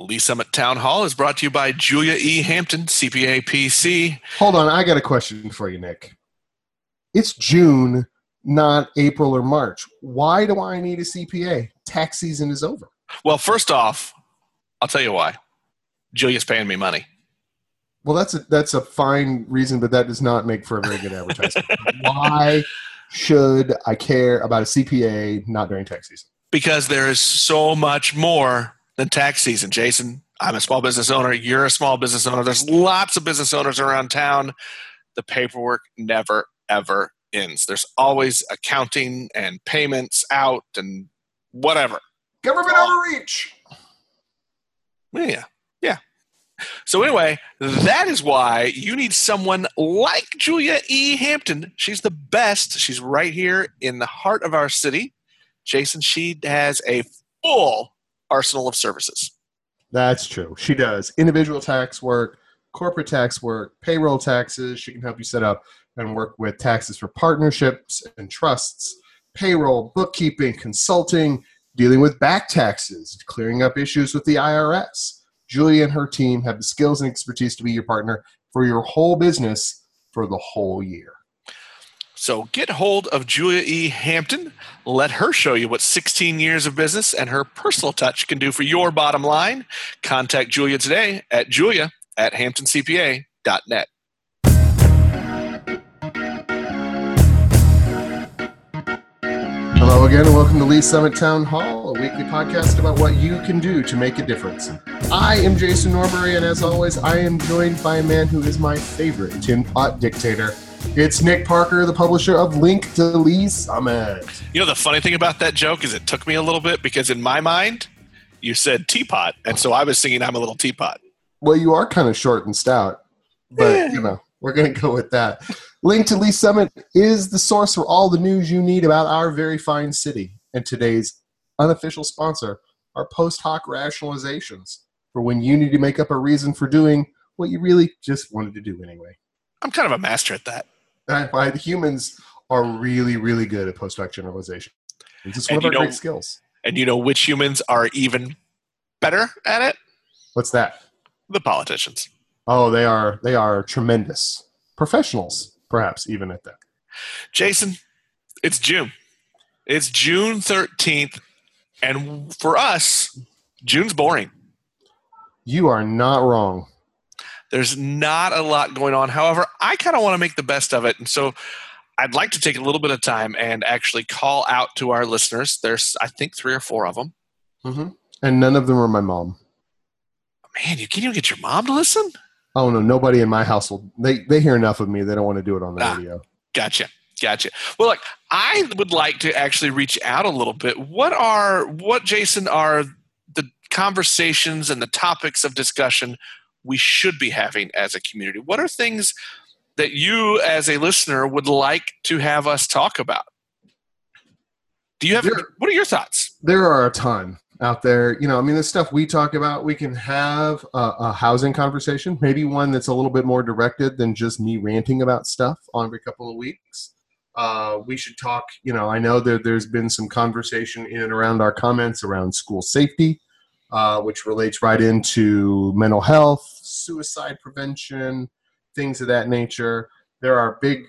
Lee's Summit Town Hall is brought to you by Julia E. Hampton, CPA PC. Hold on, I got a question for you, Nick. It's June, not April or March. Why do I need a CPA? Tax season is over. Well, first off, I'll tell you why. Julia's paying me money. Well, that's a that's a fine reason, but that does not make for a very good advertisement. Why should I care about a CPA not during tax season? Because there is so much more than tax season, Jason. I'm a small business owner. You're a small business owner. There's lots of business owners around town. The paperwork never, ever ends. There's always accounting and payments out and whatever. Government overreach. Yeah. Yeah. So, anyway, that is why you need someone like Julia E. Hampton. She's the best. She's right here in the heart of our city. Jason, she has a full arsenal of services. That's true. She does individual tax work, corporate tax work, payroll taxes. She can help you set up and work with taxes for partnerships and trusts, payroll, bookkeeping, consulting, dealing with back taxes, clearing up issues with the IRS. Julia and her team have the skills and expertise to be your partner for your whole business for the whole year. So get hold of Julia E. Hampton. Let her show you what 16 years of business and her personal touch can do for your bottom line. Contact Julia today at julia at hamptoncpa.net. Hello again, and welcome to Lee's Summit Town Hall, a weekly podcast about what you can do to make a difference. I am Jason Norbury, and as always, I am joined by a man who is my favorite tin pot dictator. It's Nick Parker, the publisher of Link to Lee's Summit. You know, the funny thing about that joke is it took me a little bit because in my mind, you said teapot. And so I was singing I'm a little teapot. Well, you are kind of short and stout, but you know, we're going to go with that. Link to Lee's Summit is the source for all the news you need about our very fine city. And today's unofficial sponsor are post hoc rationalizations for when you need to make up a reason for doing what you really just wanted to do anyway. I'm kind of a master at that. Why the humans are really, really good at post hoc generalization. It's just one And of our know- great skills. And you know which humans are even better at it? What's that? The politicians. Oh, they are they are tremendous professionals, perhaps even at that. Jason, it's June. It's June 13th. And for us, June's boring. You are not wrong. There's not a lot going on. However, I kind of want to make the best of it. And so I'd like to take a little bit of time and actually call out to our listeners. There's, I think, three or four of them. hmm And none of them are my mom. Man, you can't even get your mom to listen? Oh no, nobody in my household. They they hear enough of me. They don't want to do it on the Ah. radio. Gotcha. Gotcha. Well, look, I would like to actually reach out a little bit. What are, what, Jason, are the conversations and the topics of discussion we should be having as a community? What are things that you, as a listener, would like to have us talk about? Do you have, There- what are your thoughts? There are a ton out there. You know, I mean, the stuff we talk about, we can have a, a housing conversation, maybe one that's a little bit more directed than just me ranting about stuff on every couple of weeks. Uh, we should talk. You know, I know that there's been some conversation in and around our comments around school safety, uh, which relates right into mental health, suicide prevention, things of that nature. There are big,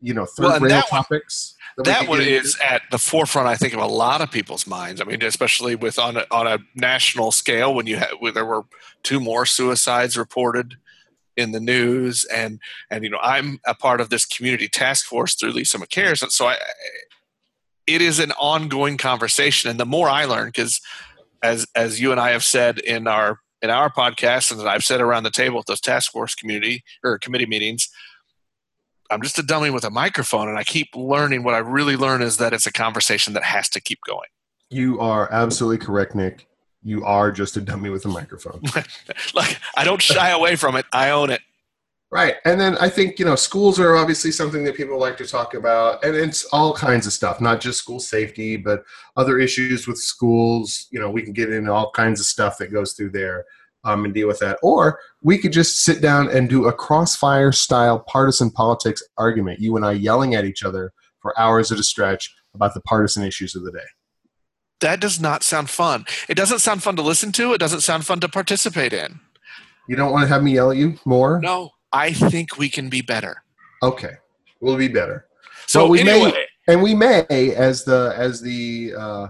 you know, third Well, rail that one- topics. we that one get into. is at the forefront, I think, of a lot of people's minds. I mean, especially with on a, on a national scale, when you had when there were two more suicides reported in the news, and and you know, I'm a part of this community task force through Lee's Summit Cares, and so I, it is an ongoing conversation. And the more I learn, because as as you and I have said in our in our podcast, and that I've said around the table at those task force community or committee meetings, I'm just a dummy with a microphone, and I keep learning. What I really learn is that it's a conversation that has to keep going. You are absolutely correct, Nick. You are just a dummy with a microphone. like I don't shy away from it. I own it. Right. And then I think, you know, schools are obviously something that people like to talk about. And it's all kinds of stuff, not just school safety, but other issues with schools. You know, we can get into all kinds of stuff that goes through there um, and deal with that. Or we could just sit down and do a crossfire style partisan politics argument, you and I yelling at each other for hours at a stretch about the partisan issues of the day. That does not sound fun. It doesn't sound fun to listen to. It doesn't sound fun to participate in. You don't want to have me yell at you more? No, I think we can be better. Okay, we'll be better. So Well, we may- and we may as the as the uh,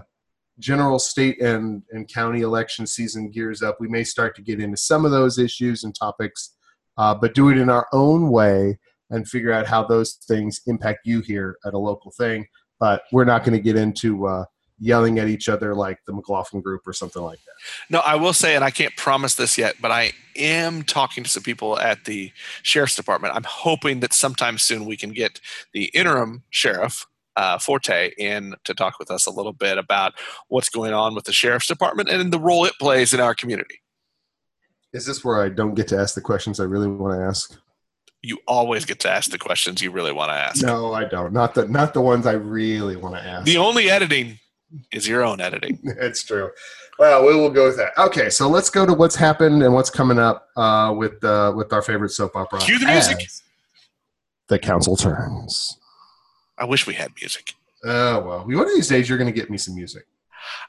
general state and and county election season gears up we may start to get into some of those issues and topics uh, but do it in our own way and figure out how those things impact you here at a local thing but we're not going to get into uh, yelling at each other like the mclaughlin group or something like that No, I will say, and I can't promise this yet, but I am talking to some people at the sheriff's department. I'm hoping that sometime soon we can get the interim sheriff, uh, Forte, in to talk with us a little bit about what's going on with the sheriff's department and the role it plays in our community. is this where i don't get to ask the questions i really want to ask You always get to ask the questions you really want to ask. no i don't not the not the ones i really want to ask The only editing is your own editing. It's true. Well, we will go with that. Okay, so let's go to what's happened and what's coming up uh, with uh, with our favorite soap opera. Cue the music. The council turns. I wish we had music. Oh well, one of these days you're going to get me some music.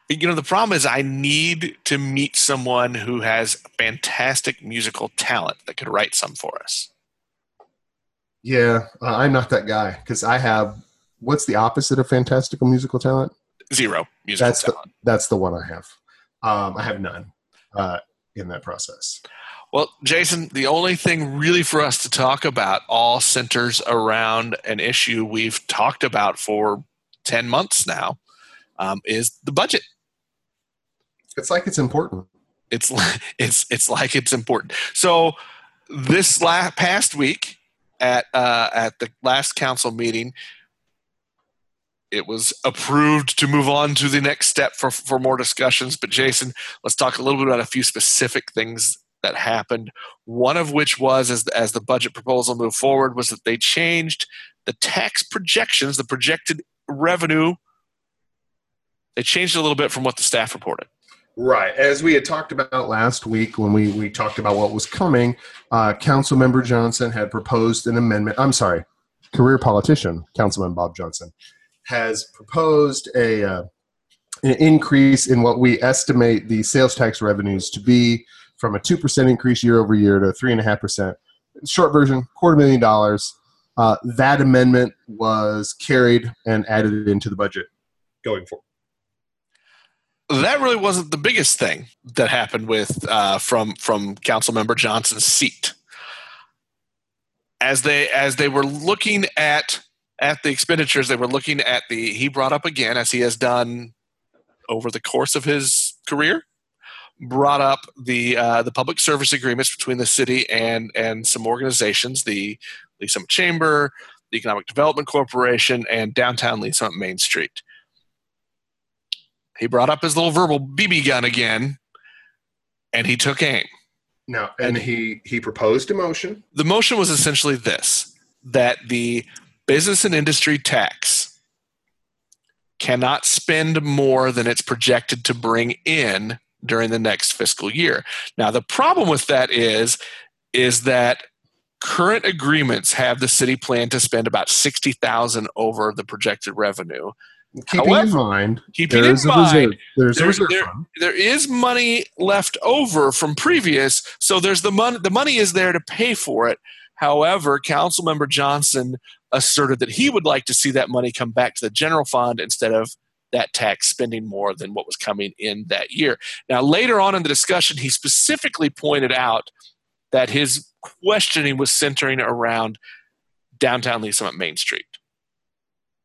You know, the problem is I need to meet someone who has fantastic musical talent that could write some for us. Yeah, uh, I'm not that guy because I have. What's the opposite of fantastical musical talent? Zero That's the that's the one I have. Um, I have none uh, in that process. Well, Jason, the only thing really for us to talk about all centers around an issue we've talked about for 10 months now um, is the budget. It's like it's important. It's, it's, it's like it's important. So, this la- past week at, uh, at the last council meeting, it was approved to move on to the next step for, for more discussions. But, Jason, let's talk a little bit about a few specific things that happened. One of which was, as, as the budget proposal moved forward, was that they changed the tax projections, the projected revenue. They changed a little bit from what the staff reported. Right. As we had talked about last week when we, we talked about what was coming, uh, Councilmember Johnson had proposed an amendment. I'm sorry, career politician, Councilman Bob Johnson, has proposed a uh, an increase in what we estimate the sales tax revenues to be from a 2% increase year over year to 3.5%. Short version, quarter million dollars. Uh, that amendment was carried and added into the budget going forward. that really wasn't the biggest thing that happened with uh, from from Councilmember Johnson's seat. As they as they were looking at at the expenditures, they were looking at the he brought up again as he has done over the course of his career, brought up the uh, the public service agreements between the city and and some organizations, the Lee's Summit Chamber, the Economic Development Corporation, and Downtown Lee's Summit Main Street he brought up his little verbal BB gun again, and he took aim. Now, and he he proposed a motion. The motion was essentially this that the business and industry tax cannot spend more than it's projected to bring in during the next fiscal year. Now, the problem with that is is that current agreements have the city plan to spend about 60,000 over the projected revenue. Keeping in However, mind, Keeping there in is mind reserve. There's there- reserve there- fund. there is money left over from previous, so there's the money. The money is there to pay for it. However, Councilmember Johnson asserted that he would like to see that money come back to the general fund instead of that tax spending more than what was coming in that year. Now, later on in the discussion, he specifically pointed out that his questioning was centering around downtown Lee's Summit Main Street.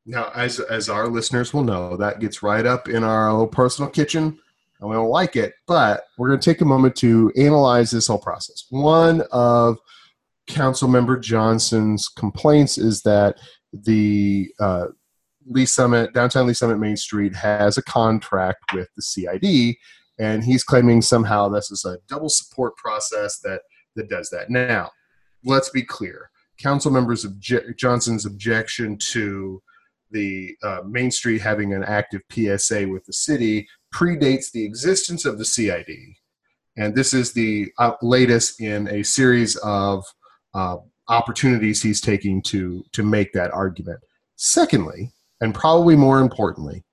Now, as as our listeners will know, that gets right up in our little personal kitchen, and we don't like it. But we're going to take a moment to analyze this whole process. One of Councilmember Johnson's complaints is that the uh, Lee's Summit, downtown Lee's Summit Main Street, has a contract with the CID, and he's claiming somehow this is a double support process that that does that. Now, let's be clear. Council members obje- Johnson's objection to the uh, Main Street having an active PSA with the city predates the existence of the CID, and this is the uh, latest in a series of uh, opportunities he's taking to to make that argument. Secondly, and probably more importantly,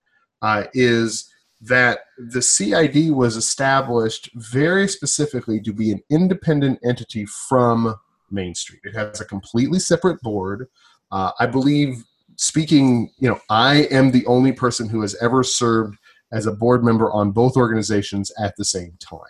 uh, is that the CID was established very specifically to be an independent entity from Main Street. It has a completely separate board. Uh, I believe, speaking, you know, I am the only person who has ever served as a board member on both organizations at the same time.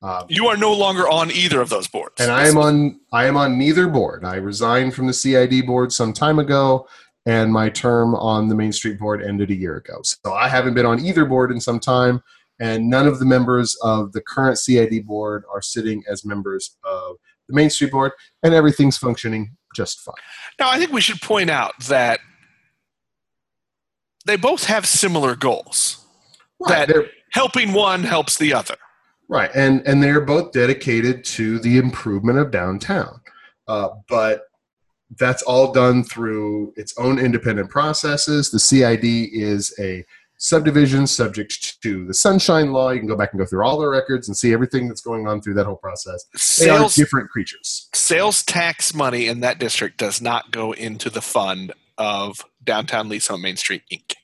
Um, you are no longer on either of those boards, and I am on. I am on neither board. I resigned from the CID board some time ago, and my term on the Main Street board ended a year ago. So I haven't been on either board in some time, and none of the members of the current CID board are sitting as members of the Main Street board, and everything's functioning just fine. Now, I think we should point out that they both have similar goals. Right, that helping one helps the other. Right, and and they're both dedicated to the improvement of downtown, uh, but that's all done through its own independent processes. The CID is a subdivision subject to the Sunshine Law. You can go back and go through all the records and see everything that's going on through that whole process. Sales, they are different creatures. Sales tax money in that district does not go into the fund of Downtown Lee's Home Main Street Inc.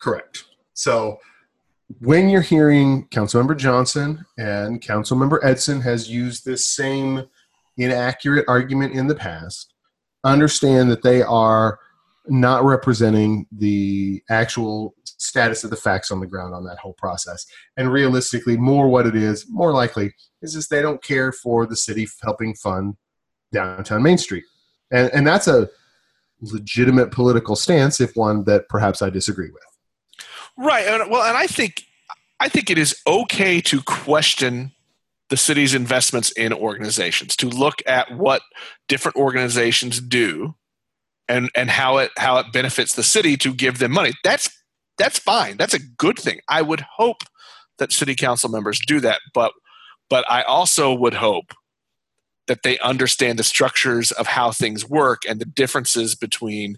Correct. So when you're hearing Councilmember Johnson and Councilmember Edson has used this same inaccurate argument in the past, understand that they are not representing the actual status of the facts on the ground on that whole process. And realistically, more what it is, more likely, is just they don't care for the city helping fund downtown Main Street. And, and that's a legitimate political stance, if one that perhaps I disagree with. Right. Well, and I think I think it is okay to question the city's investments in organizations, to look at what different organizations do and and how it how it benefits the city to give them money. That's that's fine. That's a good thing. I would hope that city council members do that, but but I also would hope that they understand the structures of how things work and the differences between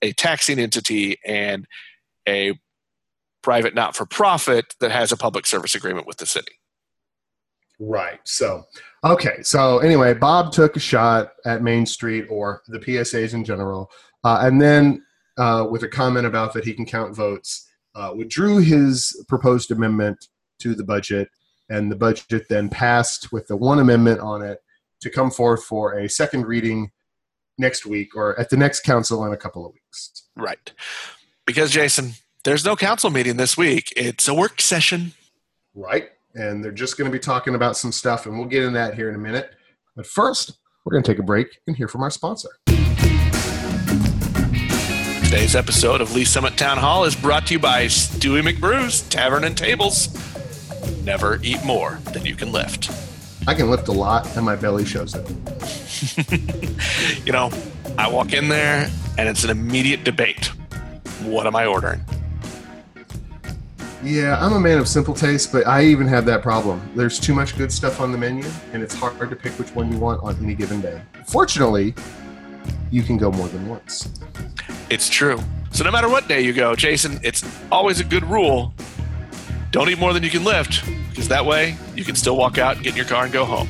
a taxing entity and a private not for profit that has a public service agreement with the city. Right. So, okay. So, anyway, Bob took a shot at Main Street or the PSAs in general, uh, and then uh, with a comment about that he can count votes, uh, withdrew his proposed amendment to the budget, and the budget then passed with the one amendment on it to come forth for a second reading next week or at the next council in a couple of weeks. Right. Because, Jason, there's no council meeting this week, it's a work session. Right and they're just going to be talking about some stuff, and we'll get into that here in a minute. But first, we're going to take a break and hear from our sponsor. Today's episode of Lee's Summit Town Hall is brought to you by Stewie McBrew's Tavern and Tables. Never eat more than you can lift. I can lift a lot, and my belly shows it. you know, I walk in there, and it's an immediate debate. What am I ordering? Yeah, I'm a man of simple taste, but I even have that problem. There's too much good stuff on the menu, and it's hard to pick which one you want on any given day. Fortunately, you can go more than once. It's true. So no matter what day you go, Jason, it's always a good rule. Don't eat more than you can lift, because that way you can still walk out, get in your car, and go home.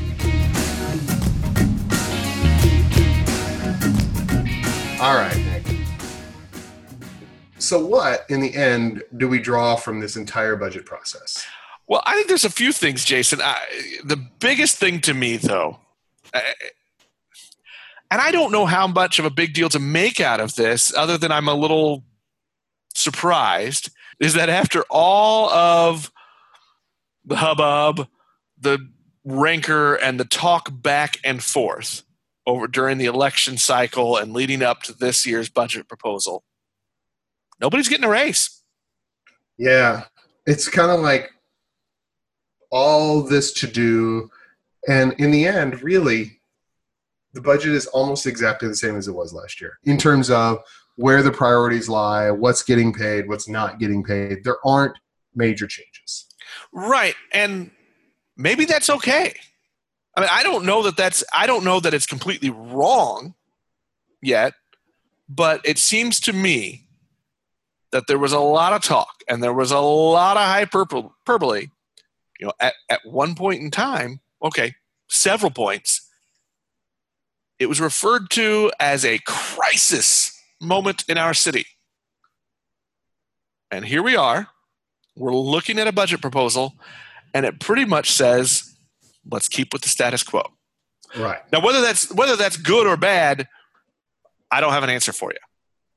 All right. So, what in the end do we draw from this entire budget process? Well, I think there's a few things, Jason. I, the biggest thing to me, though, I, and I don't know how much of a big deal to make out of this, other than I'm a little surprised, is that after all of the hubbub, the rancor, and the talk back and forth over during the election cycle and leading up to this year's budget proposal, nobody's getting a raise. Yeah, it's kind of like all this to do, and in the end, really, the budget is almost exactly the same as it was last year in terms of where the priorities lie, what's getting paid, what's not getting paid. There aren't major changes. Right, and maybe that's okay. I mean, I don't know that that's I don't know that it's completely wrong yet, but it seems to me that there was a lot of talk and there was a lot of hyperbole. You know, at, at one point in time, okay, several points, it was referred to as a crisis moment in our city. And here we are, we're looking at a budget proposal, and it pretty much says, let's keep with the status quo. Right. Now, whether that's whether that's good or bad, I don't have an answer for you.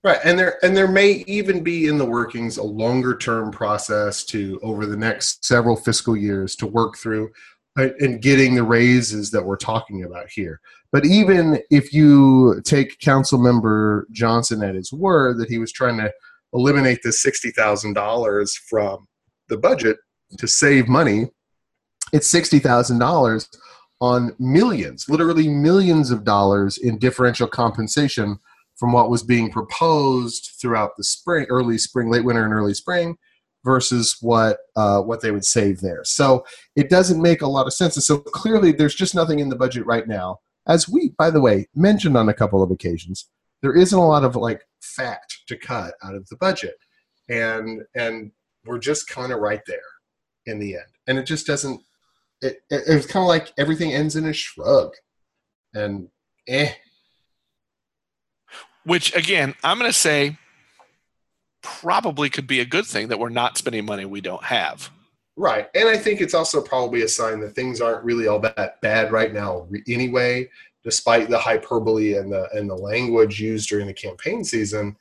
Right, and there and there may even be in the workings a longer term process to over the next several fiscal years to work through uh, and getting the raises that we're talking about here. But even if you take Council Member Johnson at his word that he was trying to eliminate the sixty thousand dollars from the budget to save money, it's sixty thousand dollars on millions, literally millions of dollars in differential compensation from what was being proposed throughout the spring, early spring, late winter, and early spring, versus what uh, what they would save there. So it doesn't make a lot of sense. And so clearly, there's just nothing in the budget right now. As we, by the way, mentioned on a couple of occasions, there isn't a lot of like fat to cut out of the budget, and and we're just kind of right there in the end. And it just doesn't. It, it it's kind of like everything ends in a shrug, and eh which again, I'm going to say probably could be a good thing that we're not spending money we don't have. Right. And I think it's also probably a sign that things aren't really all that bad right now anyway, despite the hyperbole and the and the language used during the campaign season.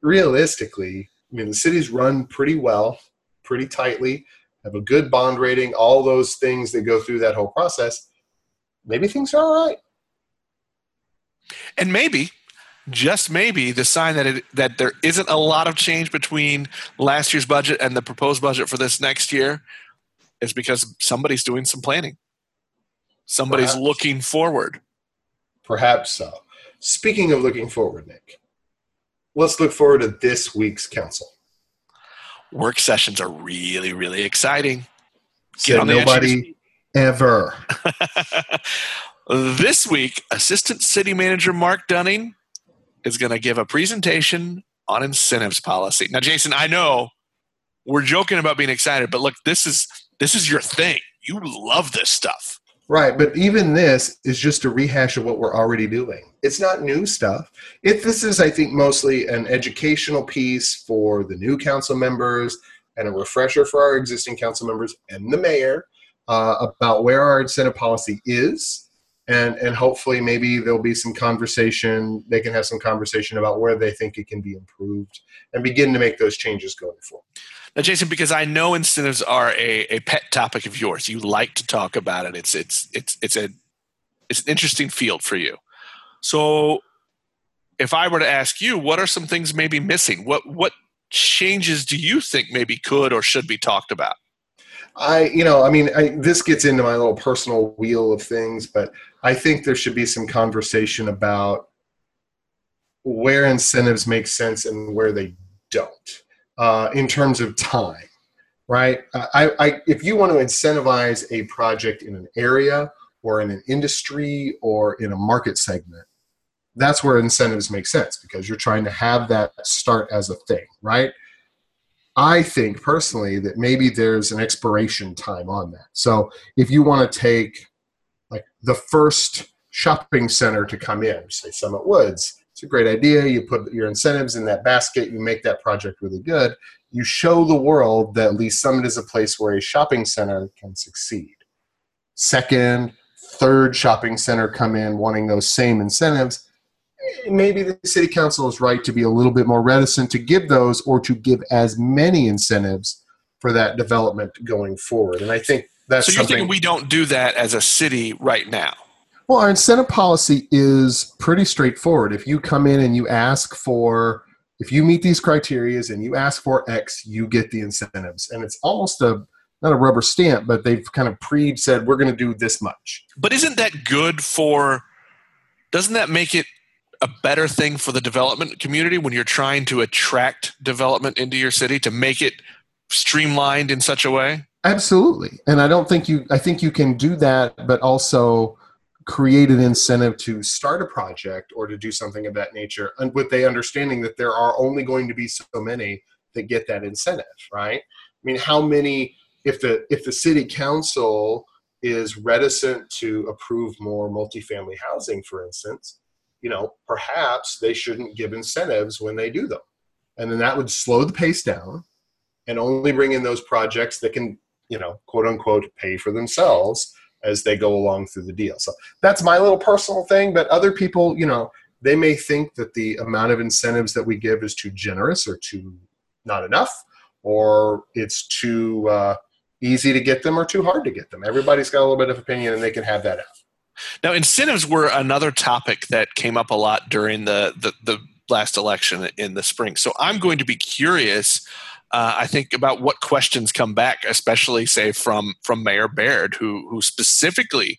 Realistically, I mean the city's run pretty well, pretty tightly, have a good bond rating, all those things that go through that whole process. Maybe things are all right. And maybe just maybe the sign that it, that there isn't a lot of change between last year's budget and the proposed budget for this next year is because somebody's doing some planning. Somebody's Perhaps. looking forward. Perhaps so. Speaking of looking forward, Nick, let's look forward to this week's council. Work sessions are really, really exciting. Get on nobody ever. this week, Assistant City Manager Mark Dunning is going to give a presentation on incentives policy. Now, Jason, I know we're joking about being excited, but look, this is this is your thing. You love this stuff. Right, but even this is just a rehash of what we're already doing. It's not new stuff. If this is, I think, mostly an educational piece for the new council members and a refresher for our existing council members and the mayor uh, about where our incentive policy is and and hopefully maybe there'll be some conversation they can have some conversation about where they think it can be improved and begin to make those changes going forward. Now jason because i know incentives are a, a pet topic of yours you like to talk about it. It's it's it's it's a it's an interesting field for you. So if i were to ask you what are some things maybe missing? What what changes do you think maybe could or should be talked about? I, you know, I mean, I, this gets into my little personal wheel of things, but I think there should be some conversation about where incentives make sense and where they don't uh, in terms of time, right? I, I, if you want to incentivize a project in an area or in an industry or in a market segment, that's where incentives make sense because you're trying to have that start as a thing, right? I think personally that maybe there's an expiration time on that. So if you want to take like the first shopping center to come in, say Summit Woods, it's a great idea. You put your incentives in that basket, you make that project really good. You show the world that Lee's Summit is a place where a shopping center can succeed. Second, third shopping center come in wanting those same incentives maybe the city council is right to be a little bit more reticent to give those or to give as many incentives for that development going forward. And I think that's so you're thinking we don't do that as a city right now. Well, our incentive policy is pretty straightforward. If you come in and you ask for, if you meet these criterias and you ask for X, you get the incentives, and it's almost a not a rubber stamp, but they've kind of pre said we're going to do this much. But isn't that good for? Doesn't that make it a better thing for the development community when you're trying to attract development into your city to make it streamlined in such a way? Absolutely. And I don't think you I think you can do that but also create an incentive to start a project or to do something of that nature and with the understanding that there are only going to be so many that get that incentive, right? I mean, how many if the if the city council is reticent to approve more multifamily housing for instance, you know, perhaps they shouldn't give incentives when they do them. And then that would slow the pace down. and only bring in those projects that can, you know, quote unquote, pay for themselves as they go along through the deal. So that's my little personal thing. But other people, you know, they may think that the amount of incentives that we give is too generous or too not enough, or it's too uh, easy to get them or too hard to get them. Everybody's got a little bit of opinion and they can have that out. Now, incentives were another topic that came up a lot during the, the, the last election in the spring. So I'm going to be curious. Uh, I think about what questions come back, especially say from from Mayor Baird, who who specifically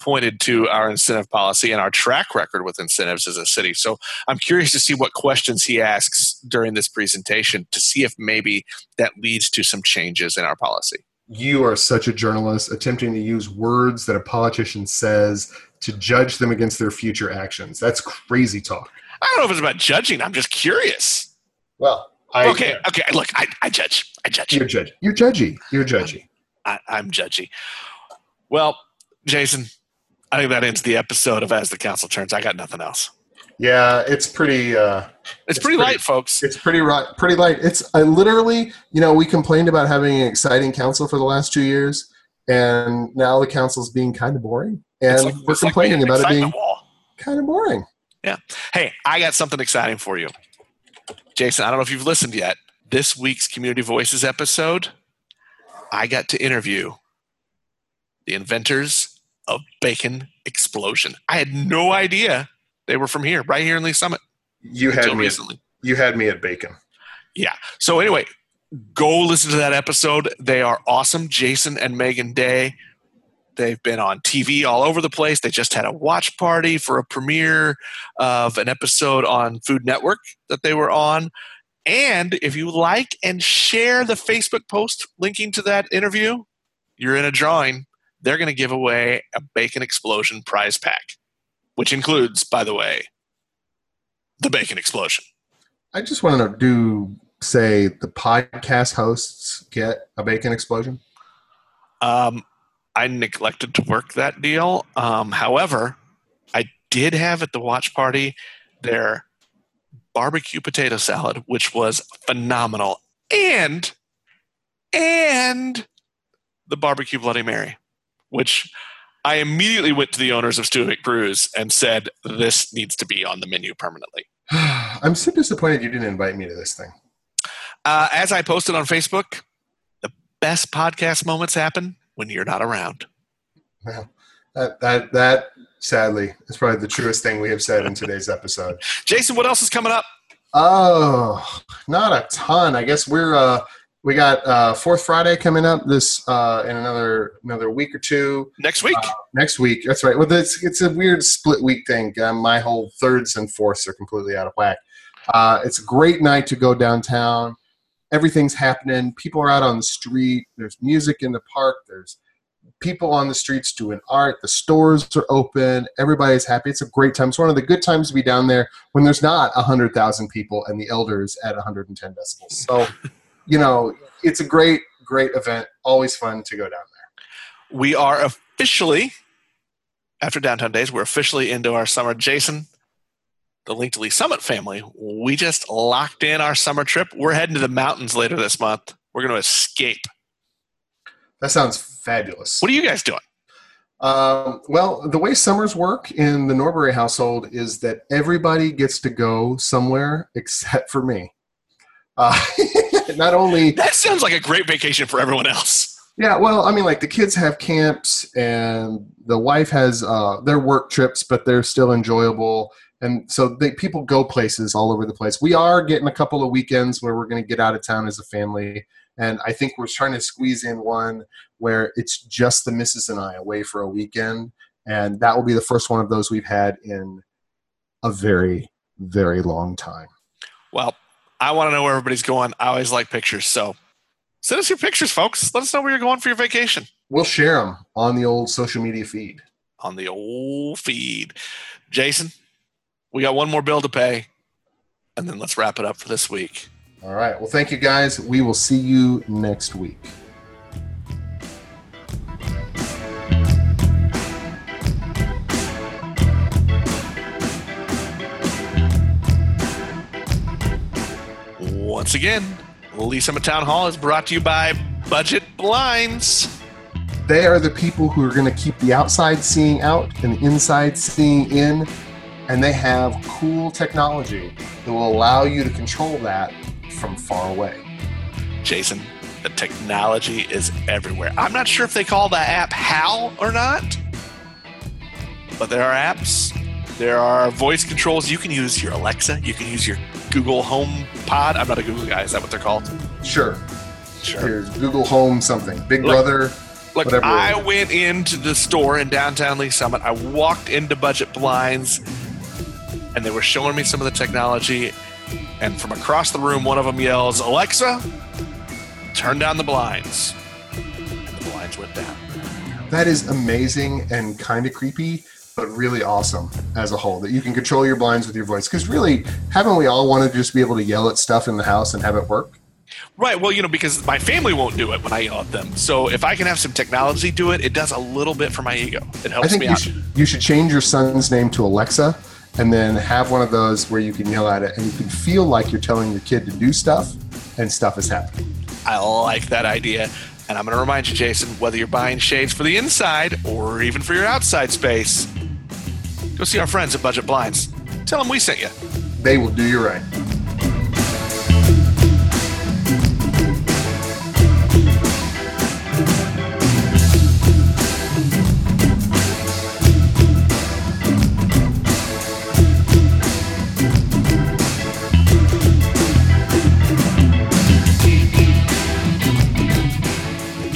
pointed to our incentive policy and our track record with incentives as a city. So I'm curious to see what questions he asks during this presentation to see if maybe that leads to some changes in our policy. You are such a journalist attempting to use words that a politician says to judge them against their future actions. That's crazy talk. I don't know if it's about judging. I'm just curious. Well, I, okay, okay. Look, I, I judge. I judge. You're judgy. You're judgy. You're judgy. I, I'm judgy. Well, Jason, I think that ends the episode of As the Council Turns. I got nothing else. Yeah, it's pretty. Uh, it's, it's pretty, pretty, light, folks. It's pretty pretty light. It's I literally, you know, we complained about having an exciting council for the last two years, and now the council's being kind of boring, and like, we're complaining like about it being kind of boring. Yeah. Hey, I got something exciting for you. Jason, I don't know if you've listened yet. This week's Community Voices episode, I got to interview the inventors of Bacon Explosion. I had no idea they were from here, right here in Lee's Summit. You had me recently. You had me at Bacon. Yeah. So anyway, go listen to that episode. They are awesome. Jason and Megan Day They've been on TV all over the place. They just had a watch party for a premiere of an episode on Food Network that they were on. And if you like and share the Facebook post linking to that interview, you're in a drawing. They're going to give away a Bacon Explosion prize pack, which includes, by the way, the Bacon Explosion. I just want to do say the podcast hosts get a Bacon Explosion. Um, I neglected to work that deal. Um, however, I did have at the watch party their barbecue potato salad, which was phenomenal, and and the barbecue Bloody Mary, which I immediately went to the owners of Stew Brews and said this needs to be on the menu permanently. I'm so disappointed you didn't invite me to this thing. Uh, as I posted on Facebook, the best podcast moments happen when you're not around. Well, that that that sadly is probably the truest thing we have said in today's episode. Jason, what else is coming up? Oh, not a ton. I guess we're uh we got uh fourth Friday coming up this uh in another another week or two. Next week. Uh, next week. That's right. Well, it's it's a weird split week thing. Uh, my whole thirds and fourths are completely out of whack. Uh, it's a great night to go downtown everything's happening. People are out on the street. There's music in the park. There's people on the streets doing art. The stores are open. Everybody's happy. It's a great time. It's one of the good times to be down there when there's not 100,000 people and the elders at 110 decibels. So, you know, it's a great, great event. Always fun to go down there. We are officially, after Downtown Days, we're officially into our summer. Jason, the Link to Lee's Summit family, we just locked in our summer trip. We're heading to the mountains later this month. We're going to escape. That sounds fabulous. What are you guys doing? Um, well, the way summers work in the Norbury household is that everybody gets to go somewhere except for me. Uh, not only that sounds like a great vacation for everyone else. Yeah, well, I mean, like the kids have camps, and the wife has uh, their work trips, but they're still enjoyable and so they, people go places all over the place. We are getting a couple of weekends where we're going to get out of town as a family, and I think we're trying to squeeze in one where it's just the missus and I away for a weekend, and that will be the first one of those we've had in a very, very long time. Well, I want to know where everybody's going. I always like pictures, so send us your pictures, folks. Let us know where you're going for your vacation. We'll share them on the old social media feed. On the old feed, Jason we got one more bill to pay, and then let's wrap it up for this week. All right. Well, thank you guys. We will see you next week. Once again, Summit Town Hall is brought to you by Budget Blinds. They are the people who are going to keep the outside seeing out and the inside seeing in. And they have cool technology that will allow you to control that from far away. Jason, the technology is everywhere. I'm not sure if they call the app HAL or not, but there are apps. There are voice controls. You can use your Alexa. You can use your Google Home Pod. I'm not a Google guy. Is that what they're called? Sure. Sure. Here's Google Home something. Big Look. Brother. Look, I went into the store in downtown Lee's Summit. I walked into Budget Blinds, and they were showing me some of the technology. And from across the room, one of them yells, "Alexa, turn down the blinds." And the blinds went down. That is amazing and kind of creepy, but really awesome as a whole. That you can control your blinds with your voice. Because really, haven't we all wanted to just be able to yell at stuff in the house and have it work? Right. Well, you know, because my family won't do it when I yell at them. So if I can have some technology do it, it does a little bit for my ego. It helps I think me you out. should, you should change your son's name to Alexa and then have one of those where you can yell at it and you can feel like you're telling your kid to do stuff and stuff is happening. I like that idea. And I'm going to remind you, Jason, whether you're buying shades for the inside or even for your outside space, go see our friends at Budget Blinds. Tell them we sent you. They will do you right.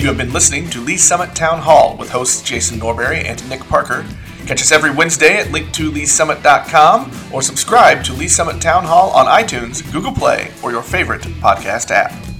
You have been listening to Lee's Summit Town Hall with hosts Jason Norbury and Nick Parker. Catch us every Wednesday at linktoleesummit.com or subscribe to Lee's Summit Town Hall on iTunes, Google Play, or your favorite podcast app.